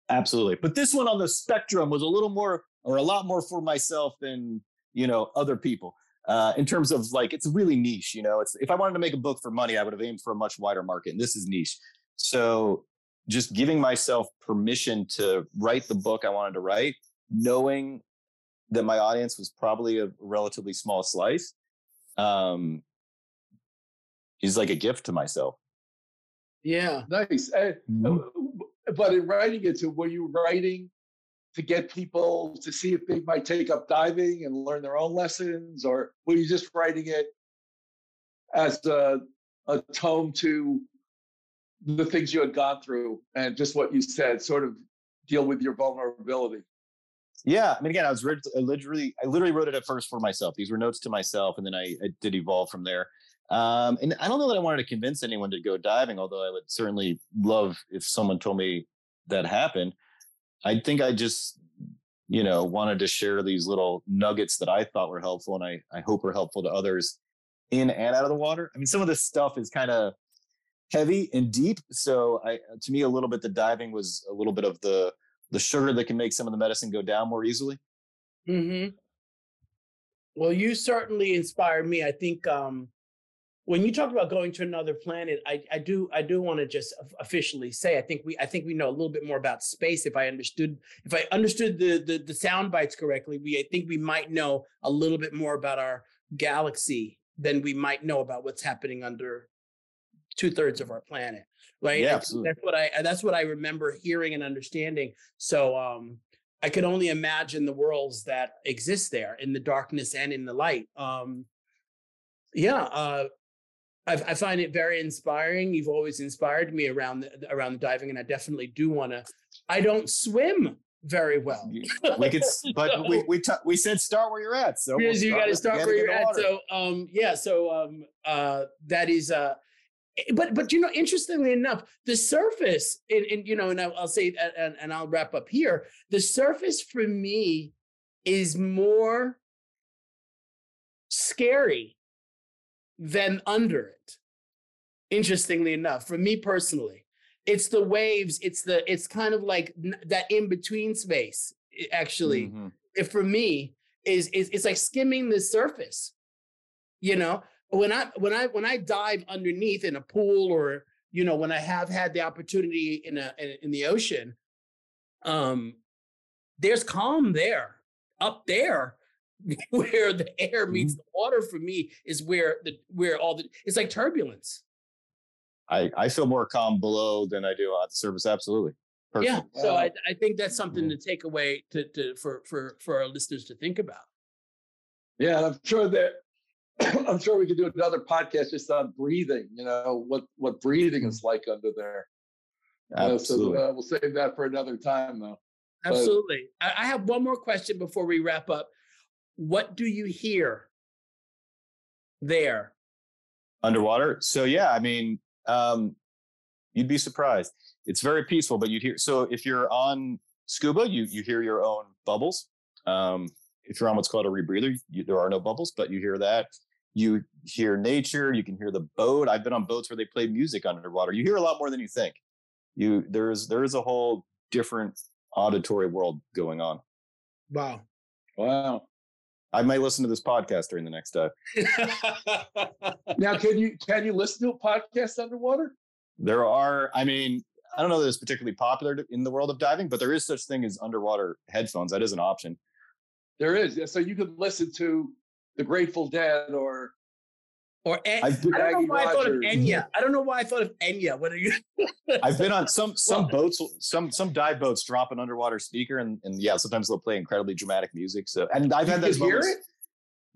Absolutely, but this one on the spectrum was a little more, or a lot more for myself than you know other people. Uh, in terms of like, it's really niche. You know, it's if I wanted to make a book for money, I would have aimed for a much wider market, and this is niche. So, just giving myself permission to write the book I wanted to write, knowing that my audience was probably a relatively small slice um, is like a gift to myself. Yeah. Nice. mm-hmm. But in writing it, so were you writing to get people to see if they might take up diving and learn their own lessons, or were you just writing it as a, a tome to the things you had gone through and just what you said, sort of deal with your vulnerability? Yeah, I mean, again, I was I literally, I literally wrote it at first for myself. These were notes to myself, and then I, I did evolve from there. Um, and I don't know that I wanted to convince anyone to go diving, although I would certainly love if someone told me that happened. I think I just, you know, wanted to share these little nuggets that I thought were helpful, and I I hope are helpful to others in and out of the water. I mean, some of this stuff is kind of heavy and deep, so I to me a little bit the diving was a little bit of the the sugar that can make some of the medicine go down more easily? Mm-hmm. Well, you certainly inspired me. I think um, when you talk about going to another planet, I, I do I do want to just officially say I think we I think we know a little bit more about space. If I understood if I understood the the, the sound bites correctly, we I think we might know a little bit more about our galaxy than we might know about what's happening under two thirds of our planet right? Yeah, absolutely. That's what I that's what I remember hearing and understanding. So um, I could only imagine the worlds that exist there in the darkness and in the light. Um, yeah, uh, I, I, find it very inspiring. You've always inspired me around the, around the diving, and I definitely do want to. I don't swim very well. we could, but so, we we, t- we said start where you're at. So we'll you got to start where you're at. So um, yeah, so um, uh, that is uh, Eh, but but you know interestingly enough the surface and, and you know and i'll, I'll say and, and i'll wrap up here the surface for me is more scary than under it. Interestingly enough, for me personally, it's the waves. It's the it's kind of like that in between space. Eh, actually, mm-hmm. if for me is is it's like skimming the surface. You know, when I when I when I dive underneath in a pool or you know when I have had the opportunity in a in, the ocean, um, there's calm there. Up there, where the air meets mm-hmm. the water for me is where the where all the it's like turbulence. I I feel more calm below than I do on the surface. Absolutely. Perfect. Yeah. So I, I think that's something mm-hmm. to take away to, to for for for our listeners to think about. Yeah, I'm sure that I'm sure we could do another podcast just on breathing. You know what what breathing is like under there. Absolutely. Uh, so uh, we'll save that for another time, though. Absolutely. But, I have one more question before we wrap up. What do you hear there? Underwater. So yeah, I mean, um, you'd be surprised. It's very peaceful, but you'd hear. So if you're on scuba, you you hear your own bubbles. Um, if you're on what's called a rebreather, you, there are no bubbles, but you hear that. You hear nature. You can hear the boat. I've been on boats where they play music underwater. You hear a lot more than you think you there's there's a whole different auditory world going on. Wow. Wow. I might listen to this podcast during the next dive. Uh, now, can you can you listen to a podcast underwater? There are. I mean, I don't know that it's particularly popular in the world of diving, but there is such thing as underwater headphones. That is an option. There is. So you could listen to the Grateful Dead or or en- I don't know why Rogers. I thought of Enya. I don't know why I thought of Enya. What are you? I've been on some some boats, some some dive boats drop an underwater speaker, and and yeah, sometimes they'll play incredibly dramatic music. So and I've had those hear it.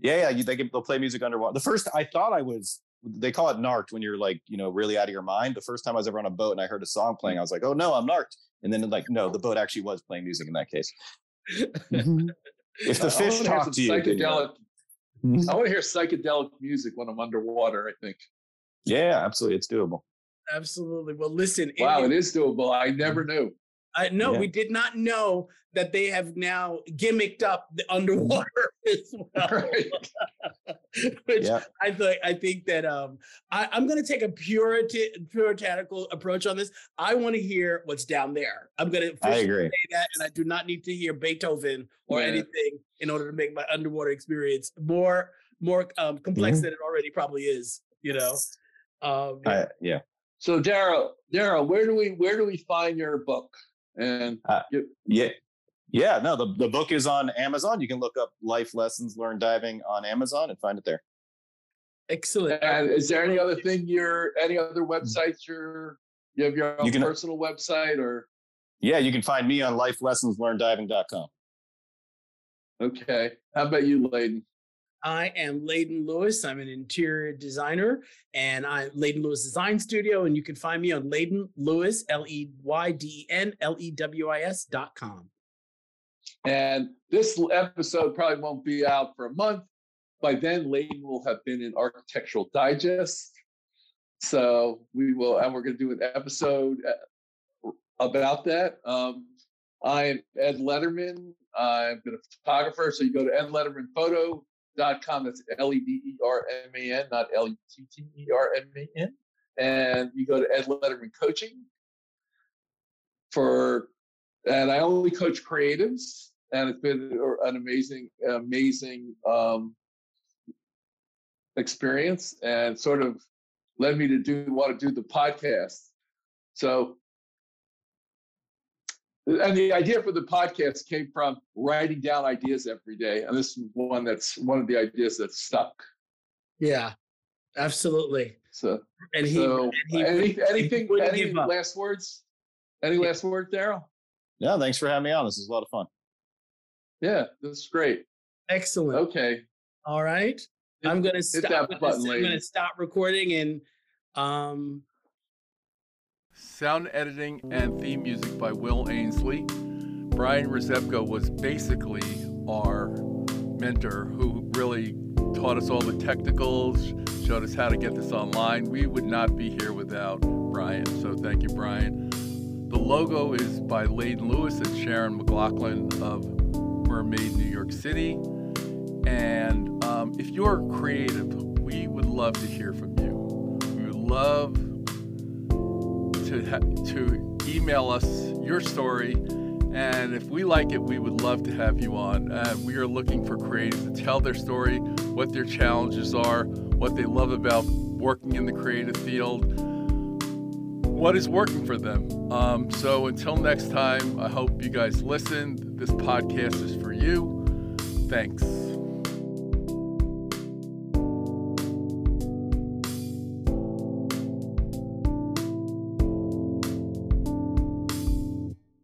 Yeah, yeah, you, they can, they'll play music underwater. The first I thought I was, they call it narked when you're like you know really out of your mind. The first time I was ever on a boat and I heard a song playing, I was like, oh no, I'm narked. And then like no, the boat actually was playing music in that case. if the uh, fish talk to you, psychedelic Mm-hmm. I want to hear psychedelic music when I'm underwater. I think. Yeah, absolutely, it's doable. Absolutely. Well, listen. Wow, it, it is doable. I never mm-hmm. knew. I know yeah. we did not know that they have now gimmicked up the underwater as well. Right. Which yeah. I think I think that um I, am gonna take a purity puritanical approach on this. I want to hear what's down there. I'm gonna I agree. say that, and I do not need to hear Beethoven or yeah. anything in order to make my underwater experience more more um, complex mm-hmm. than it already probably is. You know. Um, I, yeah. So Daryl, Daryl, where do we where do we find your book? And uh, yeah, yeah, no, the, the book is on Amazon. You can look up Life Lessons Learned Diving on Amazon and find it there. Excellent. And is there any other thing you're any other mm. websites you're you have your own you can, personal website or yeah, you can find me on lifelessonslearneddiving.com. Okay. How about you, Leyden? I am Leyden Lewis. I'm an interior designer and I'm Leyden Lewis Design Studio. And you can find me on Leyden Lewis, L E Y D E N L E W I S dot com. And this episode probably won't be out for a month. By then, Leyden will have been in Architectural Digest. So we will, and we're going to do an episode uh, about that. Um, I'm Ed Lederman. I've been a photographer. So you go to edledermanphoto.com. That's L E D E R M A N, not L E T T E R M A N. And you go to Ed Lederman Coaching for, and I only coach creatives and it's been an amazing, amazing um, experience, and sort of led me to do want to do the podcast. So, and the idea for the podcast came from writing down ideas every day, and this is one that's one of the ideas that stuck. Yeah, absolutely. So, and he, so, and he any, anything, any last words? Any last words, Daryl? Yeah, thanks for having me on. This is a lot of fun. Yeah, that's great. Excellent. Okay. All right. Hit, I'm gonna stop. I'm gonna, I'm gonna stop recording and um. Sound editing and theme music by Will Ainsley. Brian Rzepko was basically our mentor who really taught us all the technicals, showed us how to get this online. We would not be here without Brian. So thank you, Brian. The logo is by Leyden Lewis and Sharon McLaughlin of in New York City. And um, if you're creative, we would love to hear from you. We would love to to email us your story, and if we like it, we would love to have you on. Uh, we are looking for creatives to tell their story, what their challenges are, what they love about working in the creative field, what is working for them. Um, so until next time, I hope you guys listen. This podcast is for you. Thanks.